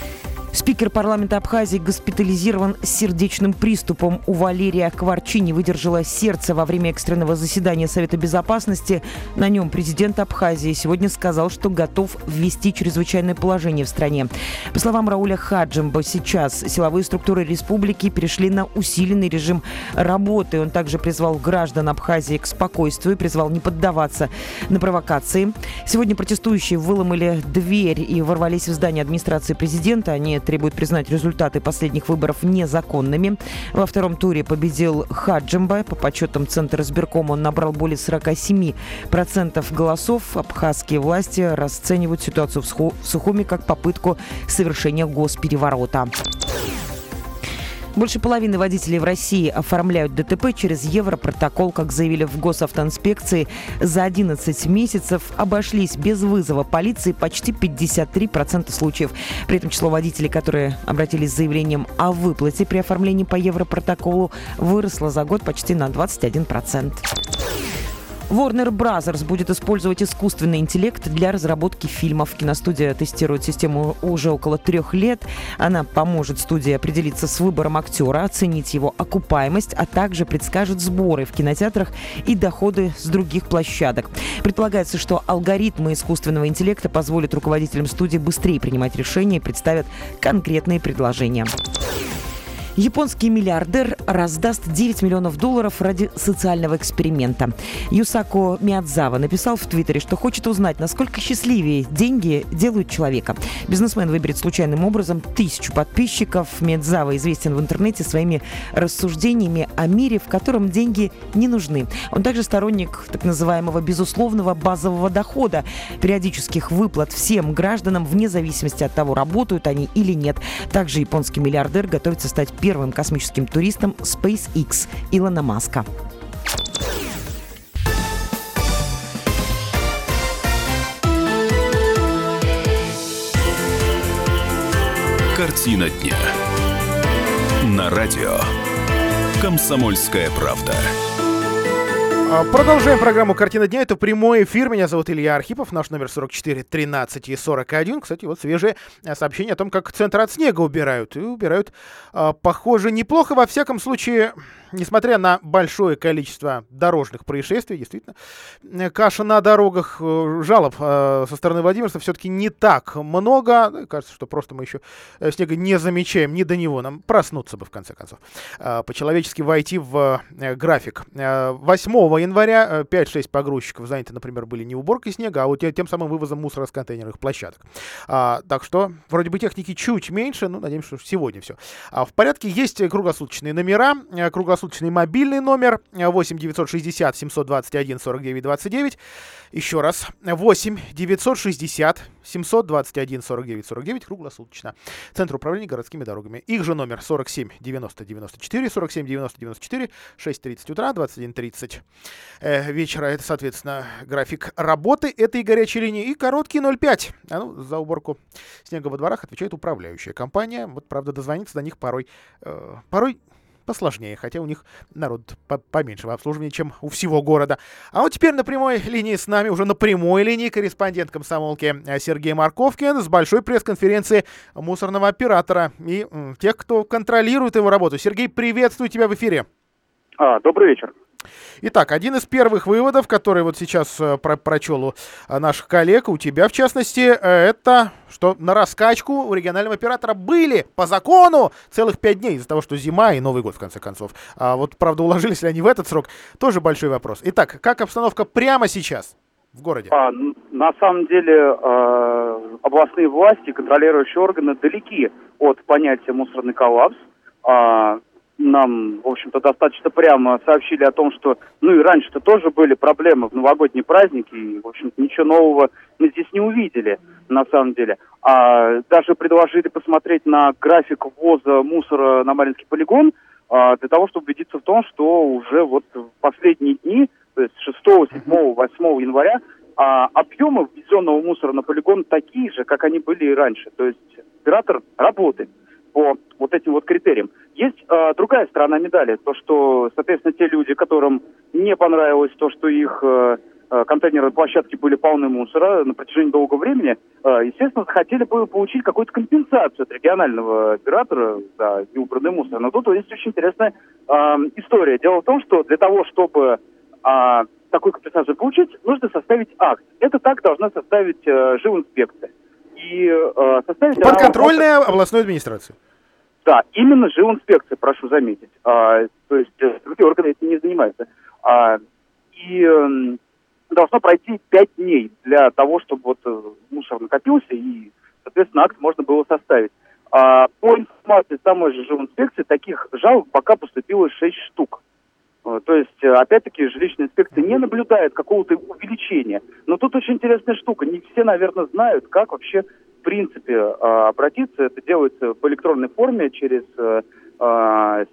Спикер парламента Абхазии госпитализирован с сердечным приступом. У Валерия Кварчи не выдержало сердце во время экстренного заседания Совета Безопасности. На нем президент Абхазии сегодня сказал, что готов ввести чрезвычайное положение в стране. По словам Рауля Хаджимба, сейчас силовые структуры республики перешли на усиленный режим работы. Он также призвал граждан Абхазии к спокойствию, призвал не поддаваться на провокации. Сегодня протестующие выломали дверь и ворвались в здание администрации президента. Они требует признать результаты последних выборов незаконными. Во втором туре победил Хаджимба. По подсчетам Центра избиркома он набрал более 47% голосов. Абхазские власти расценивают ситуацию в Сухуми как попытку совершения госпереворота. Больше половины водителей в России оформляют ДТП через Европротокол, как заявили в госавтоинспекции. За 11 месяцев обошлись без вызова полиции почти 53% случаев. При этом число водителей, которые обратились с заявлением о выплате при оформлении по Европротоколу, выросло за год почти на 21%. Warner Brothers будет использовать искусственный интеллект для разработки фильмов. Киностудия тестирует систему уже около трех лет. Она поможет студии определиться с выбором актера, оценить его окупаемость, а также предскажет сборы в кинотеатрах и доходы с других площадок. Предполагается, что алгоритмы искусственного интеллекта позволят руководителям студии быстрее принимать решения и представят конкретные предложения. Японский миллиардер раздаст 9 миллионов долларов ради социального эксперимента. Юсако Миядзава написал в Твиттере, что хочет узнать, насколько счастливее деньги делают человека. Бизнесмен выберет случайным образом тысячу подписчиков. Миядзава известен в интернете своими рассуждениями о мире, в котором деньги не нужны. Он также сторонник так называемого безусловного базового дохода, периодических выплат всем гражданам вне зависимости от того, работают они или нет. Также японский миллиардер готовится стать первым космическим туристом SpaceX Илона Маска. Картина дня. На радио. Комсомольская правда. А, продолжаем программу «Картина дня». Это прямой эфир. Меня зовут Илья Архипов. Наш номер 44 13 и 41. Кстати, вот свежее а, сообщение о том, как центр от снега убирают. И убирают, а, похоже, неплохо. Во всяком случае, несмотря на большое количество дорожных происшествий, действительно, э, каша на дорогах, э, жалоб э, со стороны Владимирца все-таки не так много. Кажется, что просто мы еще снега не замечаем, не до него. Нам проснуться бы, в конце концов. По-человечески войти в график. 8 января 5-6 погрузчиков заняты, например, были не уборкой снега, а вот тем самым вывозом мусора с контейнерных площадок. Так что, вроде бы техники чуть меньше, но надеемся, что сегодня все. В порядке есть круглосуточные номера, круглосуточные круглосуточный мобильный номер 8 960 721 49 29. Еще раз, 8 960 721 49 49, круглосуточно. Центр управления городскими дорогами. Их же номер 47 90 94, 47 90 94, 6.30 утра, 21.30 э, вечера. Это, соответственно, график работы этой горячей линии. И короткий 05. А ну, за уборку снега во дворах отвечает управляющая компания. Вот, правда, дозвониться до них порой, э, порой посложнее, хотя у них народ поменьше в обслуживании, чем у всего города. А вот теперь на прямой линии с нами, уже на прямой линии, корреспондент комсомолки э, Сергей Марковкин с большой пресс-конференции мусорного оператора и тех, кто контролирует его работу. Сергей, приветствую тебя в эфире. А, добрый вечер. Итак, один из первых выводов, который вот сейчас э, про прочел у э, наших коллег, у тебя в частности, э, это что на раскачку у регионального оператора были по закону целых пять дней из-за того, что зима и Новый год, в конце концов. А вот, правда, уложились ли они в этот срок, тоже большой вопрос. Итак, как обстановка прямо сейчас в городе? А, на самом деле э, областные власти, контролирующие органы далеки от понятия мусорный коллапс. А, нам, в общем-то, достаточно прямо сообщили о том, что, ну и раньше-то тоже были проблемы в новогодние праздники, и, в общем-то, ничего нового мы здесь не увидели, на самом деле. А даже предложили посмотреть на график ввоза мусора на Маринский полигон, а, для того, чтобы убедиться в том, что уже вот в последние дни, то есть 6, 7, 8 января, а, объемы ввезенного мусора на полигон такие же, как они были и раньше. То есть оператор работает по вот этим вот критериям. Есть э, другая сторона медали, то, что, соответственно, те люди, которым не понравилось то, что их э, э контейнеры площадки были полны мусора на протяжении долгого времени, э, естественно, хотели бы получить какую-то компенсацию от регионального оператора за неубранный мусор. Но тут есть очень интересная э, история. Дело в том, что для того, чтобы э, такую компенсацию получить, нужно составить акт. Этот акт должна составить э, жилинспекция и э, составить... Подконтрольная она... областной администрации. Да, именно жилинспекция, прошу заметить. А, то есть э, другие органы этим не занимаются. А, и э, должно пройти пять дней для того, чтобы вот э, мусор накопился и, соответственно, акт можно было составить. А, по информации самой же жилинспекции, таких жалоб пока поступило шесть штук. Э, то есть, э, опять-таки, жилищная инспекция не наблюдает какого-то увеличения. Но тут очень интересная штука. Не все, наверное, знают, как вообще, в принципе, э, обратиться. Это делается в электронной форме через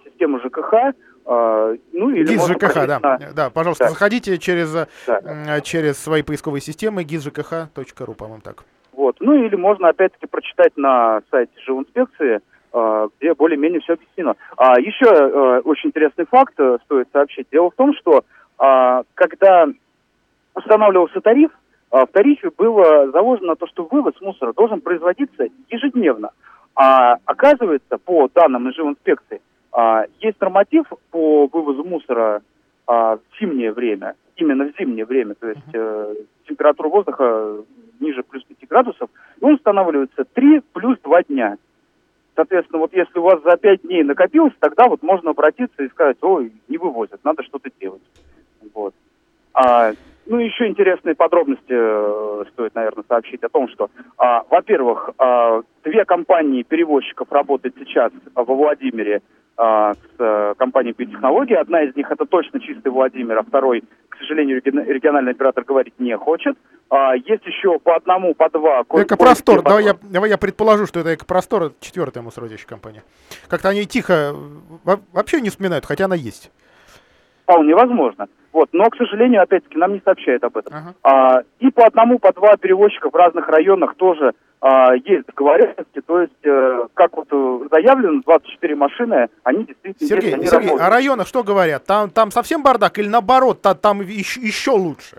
систему ЖКХ, ну или ГИС ЖКХ, да. на- Да, пожалуйста, Да. заходите через, Да. через свои поисковые системы gizжкх.ру, по-моему, так. Вот. Ну или можно опять-таки прочитать на сайте жилинспекции, э, где более-менее все объяснено. А еще э, очень интересный факт э, стоит сообщить. Дело в том, что а, когда устанавливался тариф, а, в тарифе было заложено то, что вывоз мусора должен производиться ежедневно. А оказывается, по данным из жилинспекции, а, есть норматив по вывозу мусора в зимнее время, именно в зимнее время, то есть э, температура воздуха ниже плюс 5 градусов, и он устанавливается 3 плюс 2 дня. Соответственно, вот если у вас за 5 дней накопилось, тогда вот можно обратиться и сказать, ой, не вывозят, надо что-то делать. Вот. А, ну, еще интересные подробности э, стоит, наверное, сообщить о том, что, а, во-первых, а, две компании перевозчиков работают сейчас во Владимире с э, компанией «Биотехнологии». Одна из них это точно чистый Владимир, а второй, к сожалению, регион- региональный оператор говорить не хочет. А, есть еще по одному, по два... ко- Экопростор, давай я, давай я предположу, что это Экопростор, четвертая мусородящая компания. Как-то они тихо во- вообще не вспоминают, хотя она есть. Вполне возможно. Вот. Но, к сожалению, опять-таки, нам не сообщают об этом. А, и по одному, по два перевозчика в разных районах тоже а, есть договоренности. То есть, э, как вот э, заявлено, 24 машины, они действительно Сергей, есть, они Сергей, работают. о районах что говорят? Там, там совсем бардак или наоборот, та- там еще, еще лучше?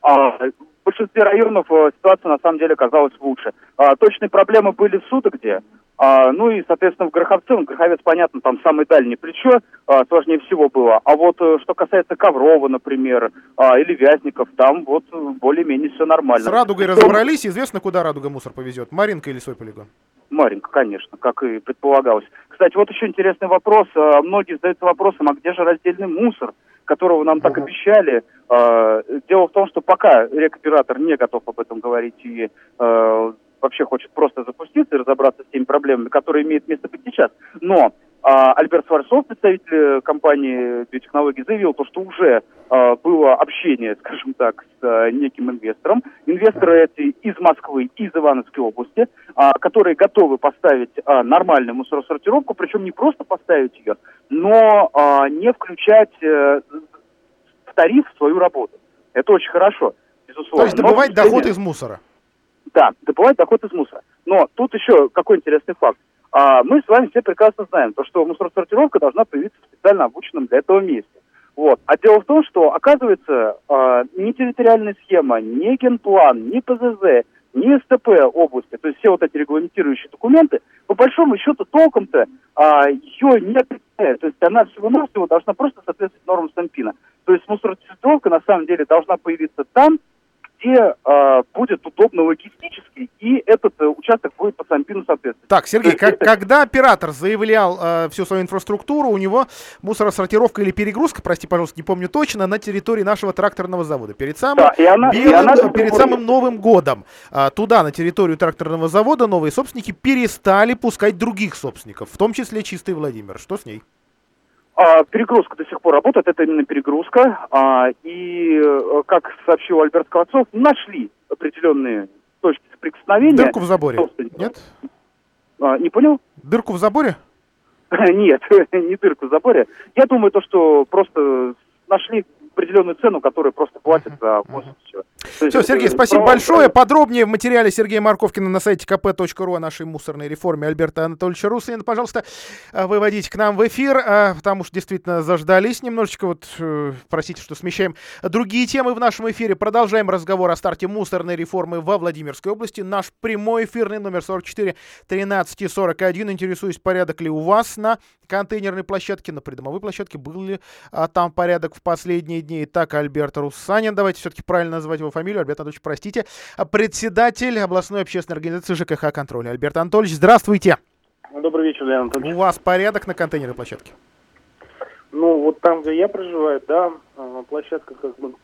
А, в большинстве районов э, ситуация на самом деле оказалась лучше. А, точные проблемы были в суток где. А, ну и, соответственно, в Гроховце, ну, Гроховец, понятно, там самое дальнее плечо, а, сложнее всего было. А вот э, что касается Коврова, например, или Вязников, там вот э, более-менее все нормально. С Радугой разобрались, известно, куда Радуга мусор повезет? Маринка или свой полигон? Маринка, конечно, как и предполагалось. Кстати, вот еще интересный вопрос. Многие задаются вопросом, а где же раздельный мусор, которого нам так обещали? А, Дело в том, что пока рекоператор не готов об этом говорить и э, вообще хочет просто запуститься и разобраться с теми проблемами, которые имеют место быть сейчас. Но а, Альберт Сварцов, представитель э, компании биотехнологий, заявил то, что уже а, было общение, скажем так, с а, неким инвестором. Инвесторы эти из Москвы, из Ивановской области, а, которые готовы поставить а, нормальную мусоросортировку, причем не просто поставить ее, но а, не включать э, тариф свою работу. Это очень хорошо, безусловно. То есть Но, добывать сожалению, доход из мусора. да, добывать доход из мусора. Но тут еще какой интересный факт. А, мы с вами все прекрасно знаем, то, что мусоросортировка должна появиться в специально обученном для этого месте. Вот. А дело в том, что, оказывается, а, ни территориальная схема, ни генплан, ни ПЗЗ, ни СТП области, то есть все вот эти регламентирующие документы, по большому счету толком-то а, ее не определяет. То есть она всего-навсего должна просто соответствовать нормам Стампина. То есть мусоросортировка на самом деле должна появиться там, где а, будет удобно логистически, и этот э, участок будет по Сампину соответствовать. Так, Сергей, есть как- это- когда оператор заявлял э, всю свою инфраструктуру, у него мусоросортировка или перегрузка, прости, пожалуйста, не помню точно, на территории нашего тракторного завода. Перед самым, Да, и она- и белым- она до сих перед самым. Новым годом а, туда, на территорию тракторного завода, новые собственники перестали пускать других собственников, в том числе чистый Владимир. Что с ней? А, перегрузка до сих пор работает, это именно перегрузка. А, и, э, как сообщил Альберт Скворцов, нашли определенные точки соприкосновения. Дырку в заборе? Нет? А, не понял? Дырку в заборе? Нет, не дырку в заборе. Я думаю, то, что просто нашли определенную цену, которую просто платят за хвост. Все, Все, Сергей, спасибо большое. Подробнее в материале Сергея Марковкина на сайте kp.ru о нашей мусорной реформе Альберта Анатольевича Руслина. Пожалуйста, э, выводите к нам в эфир, э, потому что действительно заждались немножечко. Вот э, простите, что смещаем другие темы в нашем эфире. Продолжаем разговор о старте мусорной реформы во Владимирской области. Наш прямой эфирный номер 44 13 и 41. Интересуюсь, порядок ли у вас на контейнерной площадке, на придомовой площадке. Был ли а, там порядок в последние дни? Итак, Альберт Руссанин, давайте все-таки правильно назвать его фамилию. Альберт Анатольевич, простите. Председатель областной общественной организации ЖКХ контроля. Альберт Анатольевич, здравствуйте. Добрый вечер, Леонид Анатольевич. У вас порядок на контейнерной площадке? Ну, вот там, где я проживаю, да, а, площадка как бы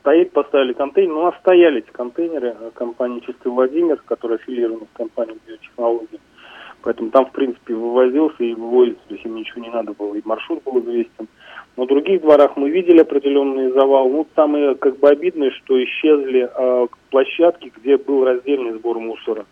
стоит, поставили контейнер. Ну, у нас стояли эти контейнеры э, компании «Чистый Владимир», которая аффилирована с компанией «Биотехнологии». Поэтому там, в принципе, вывозился и вывозится, то есть им ничего не надо было, и маршрут был известен. В других дворах мы видели определенный завал. Ну, самое как бы обидное, что исчезли э, площадки, где был раздельный сбор мусора.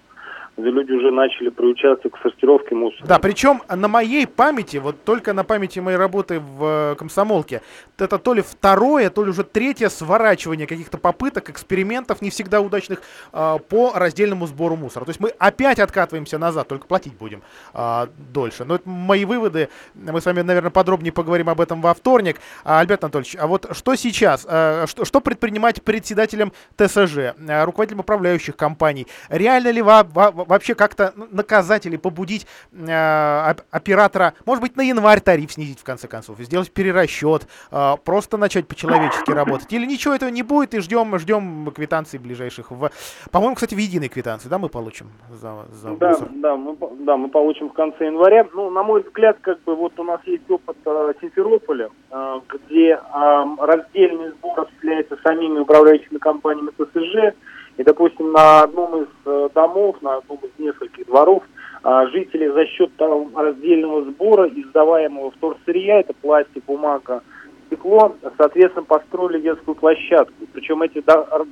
Где люди уже начали приучаться к сортировке мусора. Да, причем на моей памяти, вот только на памяти моей работы в э, комсомолке, это то ли второе, то ли уже третье сворачивание каких-то попыток, экспериментов, не всегда удачных, э, по раздельному сбору мусора. То есть мы опять откатываемся назад, только платить будем э, дольше. Но это мои выводы. Мы с вами, наверное, подробнее поговорим об этом во вторник. А, Альберт Анатольевич, а вот что сейчас? Что, предпринимать председателям ТСЖ, руководителям управляющих компаний? Реально ли во, вообще как-то наказать или побудить э, оператора, может быть, на январь тариф снизить в конце концов, сделать перерасчет, э, просто начать по-человечески работать? Или ничего этого не будет и ждем, ждем квитанций ближайших? В, по-моему, кстати, в единой квитанции, да, мы получим за, за да, мусор? Да, мы, да, мы получим в конце января. Ну, на мой взгляд, как бы вот у нас есть опыт э, Симферополя, э, где э, раздельный сбор осуществляется самими управляющими компаниями ТСЖ, и, допустим, на одном из э, домов, на одном из нескольких дворов, э, жители за счет того раздельного сбора, издаваемого вторсырья, это пластик, бумага, стекло, соответственно, построили детскую площадку. Причем эти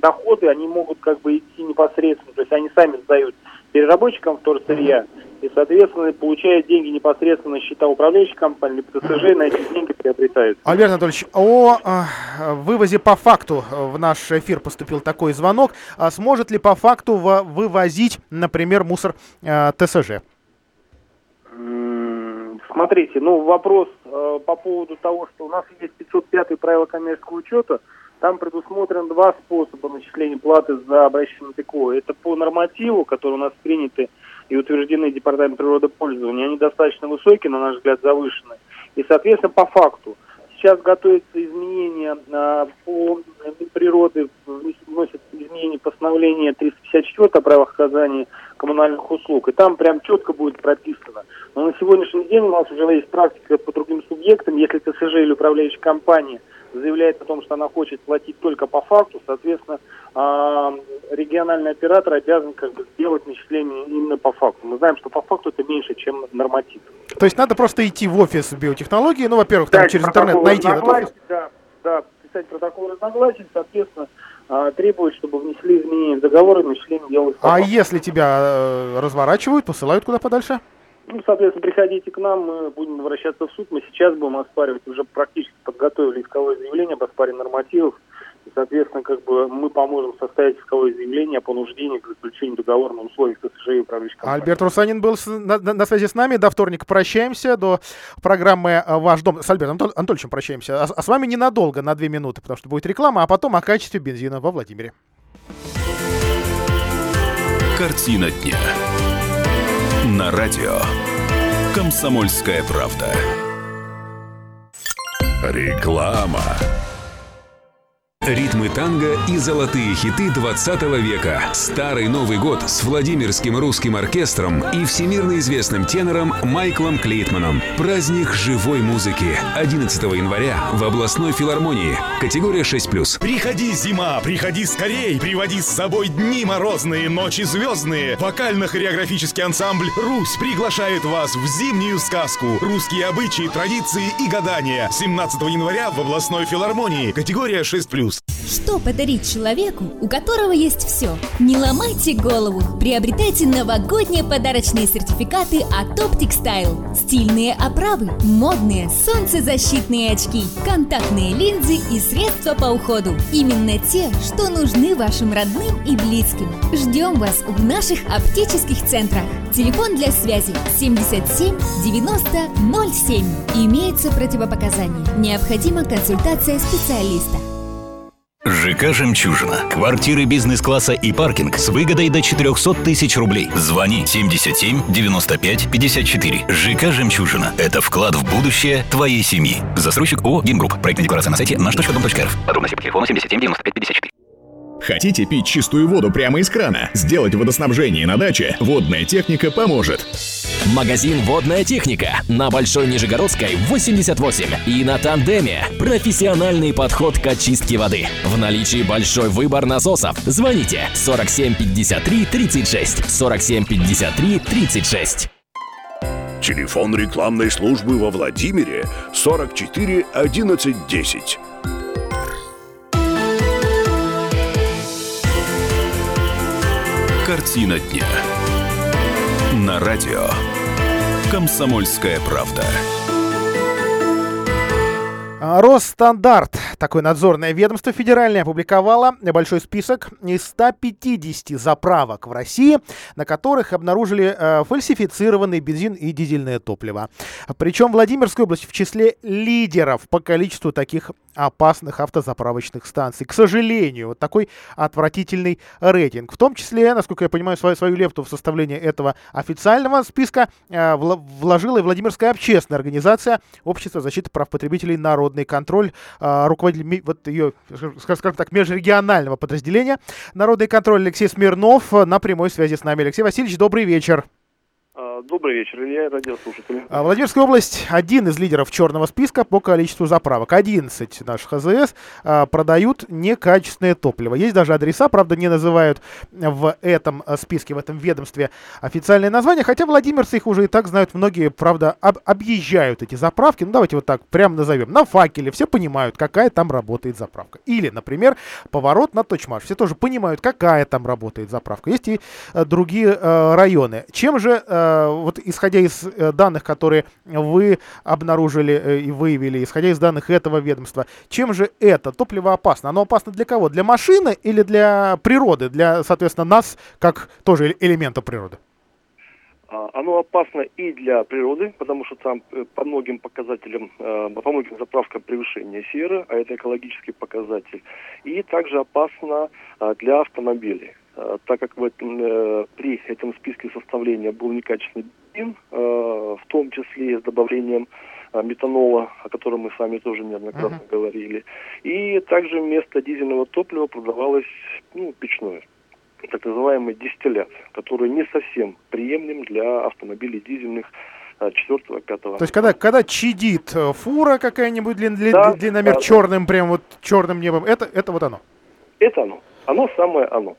доходы, они могут как бы идти непосредственно, то есть они сами сдают переработчикам вторсырья, и, соответственно, получает деньги непосредственно на счета управляющей компании, либо ТСЖ, на эти деньги приобретают. Альберт Анатольевич, о э, вывозе по факту в наш эфир поступил такой звонок. А сможет ли по факту вывозить, например, мусор э, ТСЖ? Смотрите, ну вопрос э, по поводу того, что у нас есть 505 правило коммерческого учета, там предусмотрено два способа начисления платы за обращение ТКО. Это по нормативу, который у нас приняты и утверждены Департамент природопользования, они достаточно высокие, на наш взгляд, завышены. И, соответственно, по факту. Сейчас готовятся изменения а, по природы, вносят изменения постановления 354 о правах оказания коммунальных услуг. И там прям четко будет прописано. Но на сегодняшний день у нас уже есть практика по другим субъектам. Если ТСЖ или управляющая компания заявляет о том, что она хочет платить только по факту, соответственно, а, региональный оператор обязан как бы сделать начисление именно по факту. Мы знаем, что по факту это меньше, чем норматив. То есть надо просто идти в офис биотехнологии, ну, во-первых, там через интернет найти этот офис. Да, да, писать протокол разногласий, соответственно, а, требует, чтобы внесли изменения в договор и начисление делать. А если тебя э, разворачивают, посылают куда подальше? Ну, соответственно, приходите к нам, мы будем возвращаться в суд. Мы сейчас будем оспаривать, уже практически подготовили исковое заявление об оспаре нормативов. И, соответственно, как бы мы поможем составить исковое заявление о понуждении к заключению договора на условиях ТСЖ и управляющей компании. Альберт Русанин был на, на, на связи с нами. До вторника прощаемся. До программы э, «Ваш дом». С Альбертом Антон, Анатольевичем прощаемся. А, а с вами ненадолго, на две минуты, потому что будет реклама, а потом о качестве бензина во Владимире. Картина дня. На радио. Комсомольская правда. Реклама. Ритмы танго и золотые хиты 20 века. Старый Новый год с Владимирским русским оркестром и всемирно известным тенором Майклом Клейтманом. Праздник живой музыки. 11 января в областной филармонии. Категория 6+. Приходи, зима, приходи скорей. Приводи с собой дни морозные, ночи звездные. Вокально-хореографический ансамбль «Русь» приглашает вас в зимнюю сказку. Русские обычаи, традиции и гадания. 17 января в областной филармонии. Категория 6+. Что подарить человеку, у которого есть все? Не ломайте голову! Приобретайте новогодние подарочные сертификаты от Optic Style. Стильные оправы, модные, солнцезащитные очки, контактные линзы и средства по уходу. Именно те, что нужны вашим родным и близким. Ждем вас в наших оптических центрах. Телефон для связи 77 90 07. Имеются противопоказания. Необходима консультация специалиста. ЖК «Жемчужина». Квартиры бизнес-класса и паркинг с выгодой до 400 тысяч рублей. Звони 77 95 54. ЖК «Жемчужина». Это вклад в будущее твоей семьи. Застройщик ООО «Гимгрупп». Проектная декларация на сайте наш.дом.рф. Подробности по телефону 77 95 54. Хотите пить чистую воду прямо из крана? Сделать водоснабжение на даче? Водная техника поможет. Магазин «Водная техника» на Большой Нижегородской 88 и на Тандеме. Профессиональный подход к очистке воды. В наличии большой выбор насосов. Звоните 47 53 36 47 53 36. Телефон рекламной службы во Владимире 44 11 10. Картина дня. На радио «Комсомольская правда». А, Росстандарт, такое надзорное ведомство федеральное, опубликовало большой список из 150 заправок в России, на которых обнаружили э, фальсифицированный бензин и дизельное топливо. Причем Владимирская область в числе лидеров по количеству таких опасных автозаправочных станций. К сожалению, вот такой отвратительный рейтинг. В том числе, насколько я понимаю, свою, свою лепту в составление этого официального списка э, вложила и Владимирская общественная организация Общество защиты прав потребителей «Народный контроль», э, руководитель вот ее, скажем так, межрегионального подразделения «Народный контроль» Алексей Смирнов на прямой связи с нами. Алексей Васильевич, добрый вечер. А, добрый вечер, Илья, радиослушатели. А, Владимирская область один из лидеров черного списка по количеству заправок. 11 наших ХЗС а, продают некачественное топливо. Есть даже адреса, правда, не называют в этом списке, в этом ведомстве официальное название, хотя владимирцы их уже и так знают. Многие, правда, об объезжают эти заправки. Ну, давайте вот так прямо назовем. На факеле все понимают, какая там работает заправка. Или, например, поворот на Точмаш. Все тоже понимают, какая там работает заправка. Есть и другие э, районы. Чем же Э, вот исходя из э, данных, которые вы обнаружили э, и выявили, исходя из данных этого ведомства, чем же это топливо опасно? Оно опасно для кого? Для машины или для природы? Для, соответственно, нас, как тоже элемента природы? А, оно опасно и для природы, потому что там по многим показателям, по многим заправкам превышение серы, а это экологический показатель. И также опасно а, для автомобилей. Э, так как в этом, э, при этом списке составления был некачественный бензин, э, в том числе с добавлением метанола, о котором мы с вами тоже неоднократно uh-huh. говорили. И также вместо дизельного топлива продавалось ну, печное, так называемый дистиллят, который не совсем приемлем для автомобилей дизельных четвертого, пятого. То есть когда, когда чадит фура какая-нибудь длин, длин, да, длинномер да, черным, прям вот черным небом, это, это вот оно? Это оно. Оно самое оно.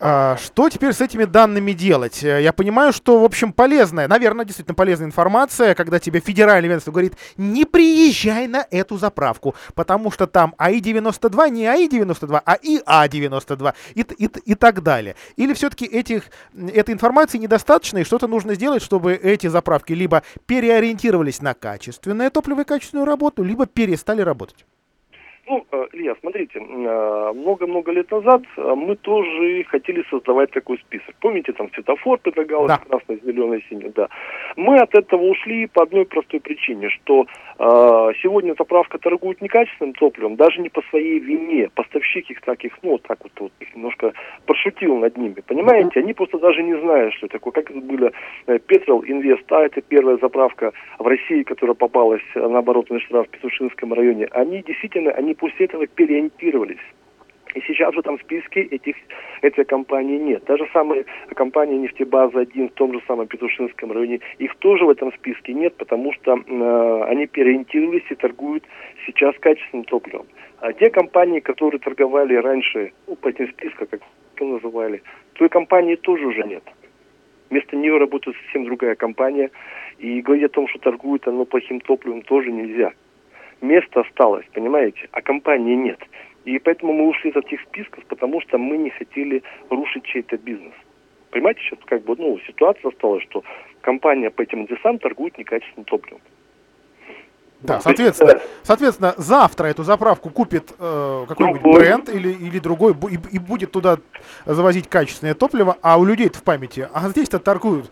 А, что теперь с этими данными делать? Э, я понимаю, что, в общем, полезная, наверное, действительно полезная информация, когда тебе федеральное ведомство говорит, не приезжай на эту заправку, потому что там АИ-92 не АИ-92, а ИА-92 и, и, и так далее. Или все-таки этих, этой информации недостаточно, и что-то нужно сделать, чтобы эти заправки либо переориентировались на качественное топливо и качественную работу, либо перестали работать? Ну, э, Илья, смотрите, э, много-много лет назад э, мы тоже хотели создавать такой список. Помните, там светофор предлагался, да. красный, зеленый, синий, да. Мы от этого ушли по одной простой причине, что э, сегодня заправка торгует некачественным топливом, даже не по своей вине. Поставщик их таких, ну, вот так вот, вот их немножко пошутил над ними, понимаете? Они просто даже не знают, что такое. Как это было Петрол Инвест, а это первая заправка в России, которая попалась, наоборот, на штраф в Петушинском районе. Они действительно, они после этого переориентировались. И сейчас в этом списке этих, этой компании нет. Даже самая компания «Нефтебаза-1» в том же самом Петушинском районе, их тоже в этом списке нет, потому что э, они переориентировались и торгуют сейчас качественным топливом. А те компании, которые торговали раньше, ну, по этим спискам, как их называли, той компании тоже уже нет. Вместо нее работает совсем другая компания. И говорить о том, что торгует оно плохим топливом, тоже нельзя место осталось, понимаете, а компании нет. И поэтому мы ушли из этих списков, потому что мы не хотели рушить чей-то бизнес. Понимаете, сейчас как бы, ну, ситуация осталась, что компания по этим адресам торгует некачественным топливом. Да, соответственно, соответственно, завтра эту заправку купит э, какой-нибудь ну, бренд или, или другой и, и будет туда завозить качественное топливо, а у людей-то в памяти, а здесь-то торгуют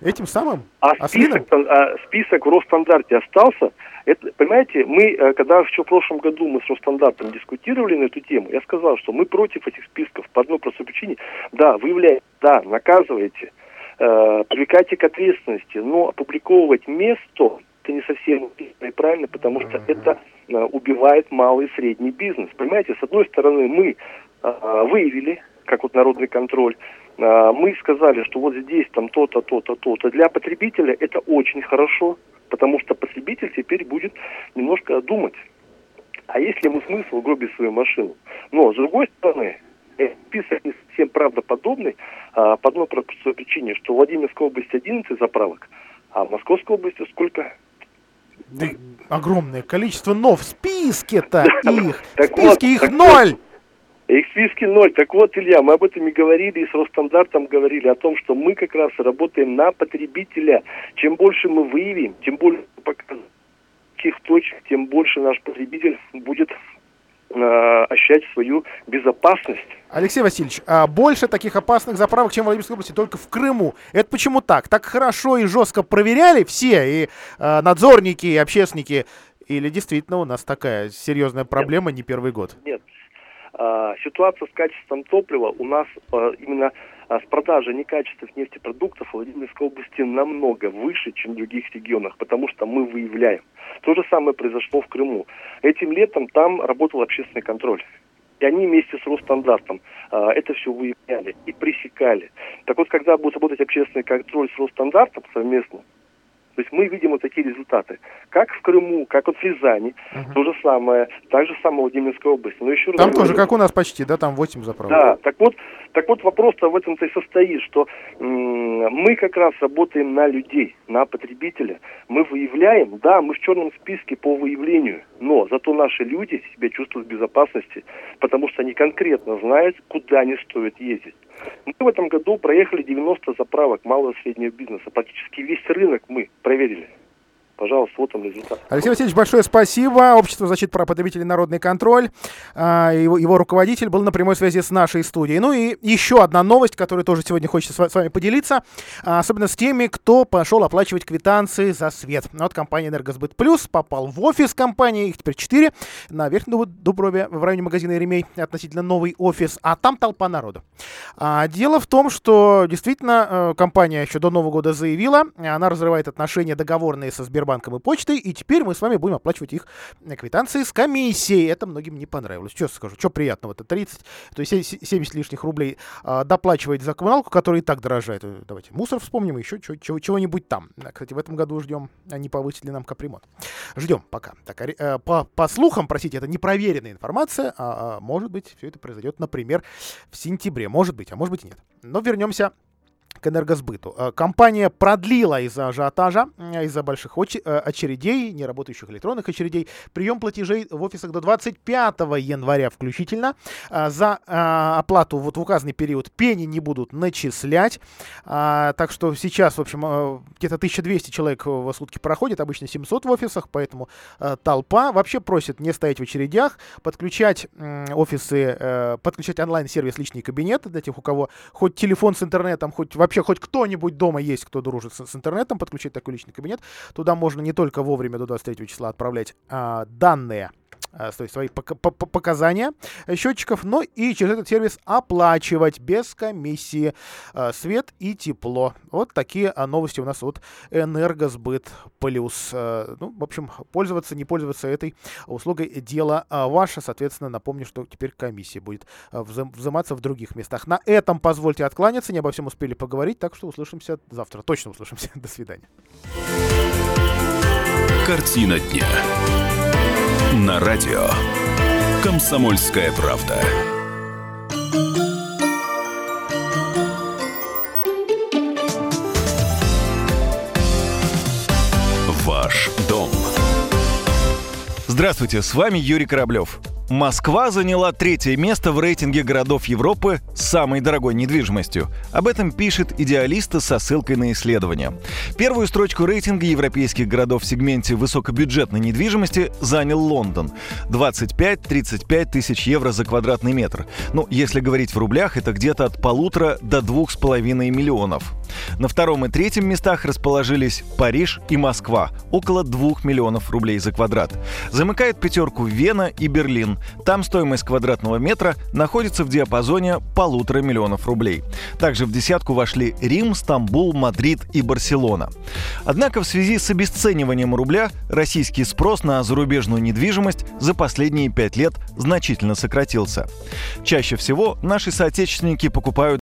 этим самым а список, а список в Росстандарте остался, это, понимаете, мы, э, когда еще в прошлом году мы с Росстандартом дискутировали на эту тему, я сказал, что мы против этих списков по одной простой причине. Да, выявляйте, да, наказывайте, э, привлекайте к ответственности, но опубликовывать место это не совсем правильно, потому что это э, убивает малый и средний бизнес. Понимаете, с одной стороны, мы э, выявили, как вот народный контроль, э, мы сказали, что вот здесь там то-то, то-то, то-то. Для потребителя это очень хорошо, потому что потребитель теперь будет немножко думать, а есть ли ему смысл гробить свою машину. Но, с другой стороны, список не совсем правдоподобный а, по одной простой причине, что в Владимирской области 11 заправок, а в Московской области сколько? Да, огромное количество, но в списке-то их, в списке их ноль! Их списки ноль. Так вот, Илья, мы об этом и говорили, и с Росстандартом говорили о том, что мы как раз работаем на потребителя. Чем больше мы выявим, тем больше таких точек, тем больше наш потребитель будет э, ощущать свою безопасность. Алексей Васильевич, а больше таких опасных заправок, чем в Владимирской области, только в Крыму. Это почему так? Так хорошо и жестко проверяли все, и э, надзорники, и общественники, или действительно у нас такая серьезная проблема Нет. не первый год? Нет, а, ситуация с качеством топлива у нас а, именно а, с продажей некачественных нефтепродуктов в Владимирской области намного выше, чем в других регионах, потому что мы выявляем. То же самое произошло в Крыму. Этим летом там работал общественный контроль. И они вместе с Росстандартом а, это все выявляли и пресекали. Так вот, когда будет работать общественный контроль с Росстандартом совместно, то есть мы видим вот такие результаты. Как в Крыму, как вот в Рязани, uh-huh. то же самое, так же самое в Владимирской области. Но еще там тоже, как у нас почти, да, там 8 заправок. Да, так вот, так вот вопрос-то в этом-то и состоит, что м- мы как раз работаем на людей, на потребителя. Мы выявляем, да, мы в черном списке по выявлению, но зато наши люди себя чувствуют в безопасности, потому что они конкретно знают, куда не стоит ездить. Мы в этом году проехали 90 заправок малого и среднего бизнеса. Практически весь рынок мы проверили. Пожалуйста, вот он результат. Алексей Васильевич, большое спасибо. Общество защиты прав потребителей «Народный контроль». А, его, его руководитель был на прямой связи с нашей студией. Ну и еще одна новость, которую тоже сегодня хочется с вами поделиться. А, особенно с теми, кто пошел оплачивать квитанции за свет. Вот компания «Энергосбыт Плюс» попал в офис компании, их теперь четыре, на Верхнем Дуброве, в районе магазина «Еремей», относительно новый офис, а там толпа народу. А, дело в том, что действительно э, компания еще до Нового года заявила, она разрывает отношения договорные со Сбербанком Сбербанком и почтой, и теперь мы с вами будем оплачивать их квитанции с комиссией. Это многим не понравилось. Что скажу, что приятного-то, 30, то есть 70 лишних рублей а, доплачивать за коммуналку, которая и так дорожает. Э, давайте мусор вспомним, еще чего-нибудь там. Кстати, в этом году ждем, они повысили нам капремонт. Ждем пока. Так, а, по, по слухам, простите, это непроверенная информация, а, а может быть, все это произойдет, например, в сентябре. Может быть, а может быть и нет. Но вернемся к энергосбыту. Э, компания продлила из-за ажиотажа, э, из-за больших э, очередей, неработающих электронных очередей, прием платежей в офисах до 25 января включительно. За оплату вот в указанный период пени не будут начислять. Так что сейчас, в общем, где-то 1200 человек в сутки проходит, обычно 700 в офисах, поэтому толпа вообще просит не стоять в очередях, подключать офисы, подключать онлайн-сервис личный кабинет для тех, у кого хоть телефон с интернетом, хоть вообще хоть кто-нибудь дома есть, кто дружит с, с интернетом, подключить такой личный кабинет. Туда можно не только вовремя до 23 числа отправлять а, данные то есть свои показания счетчиков, но и через этот сервис оплачивать без комиссии э, свет и тепло. Вот такие а, новости у нас от Энергосбыт Плюс. Э, ну, в общем, пользоваться, не пользоваться этой услугой дело ваше. Соответственно, напомню, что теперь комиссия будет взиматься в других местах. На этом позвольте откланяться. Не обо всем успели поговорить, так что услышимся завтра. Точно услышимся. До свидания. Картина дня на радио «Комсомольская правда». Ваш дом. Здравствуйте, с вами Юрий Кораблев. Москва заняла третье место в рейтинге городов Европы с самой дорогой недвижимостью. Об этом пишет идеалиста со ссылкой на исследование. Первую строчку рейтинга европейских городов в сегменте высокобюджетной недвижимости занял Лондон. 25-35 тысяч евро за квадратный метр. Ну, если говорить в рублях, это где-то от полутора до двух с половиной миллионов. На втором и третьем местах расположились Париж и Москва, около 2 миллионов рублей за квадрат. Замыкает пятерку Вена и Берлин. Там стоимость квадратного метра находится в диапазоне полутора миллионов рублей. Также в десятку вошли Рим, Стамбул, Мадрид и Барселона. Однако в связи с обесцениванием рубля российский спрос на зарубежную недвижимость за последние пять лет значительно сократился. Чаще всего наши соотечественники покупают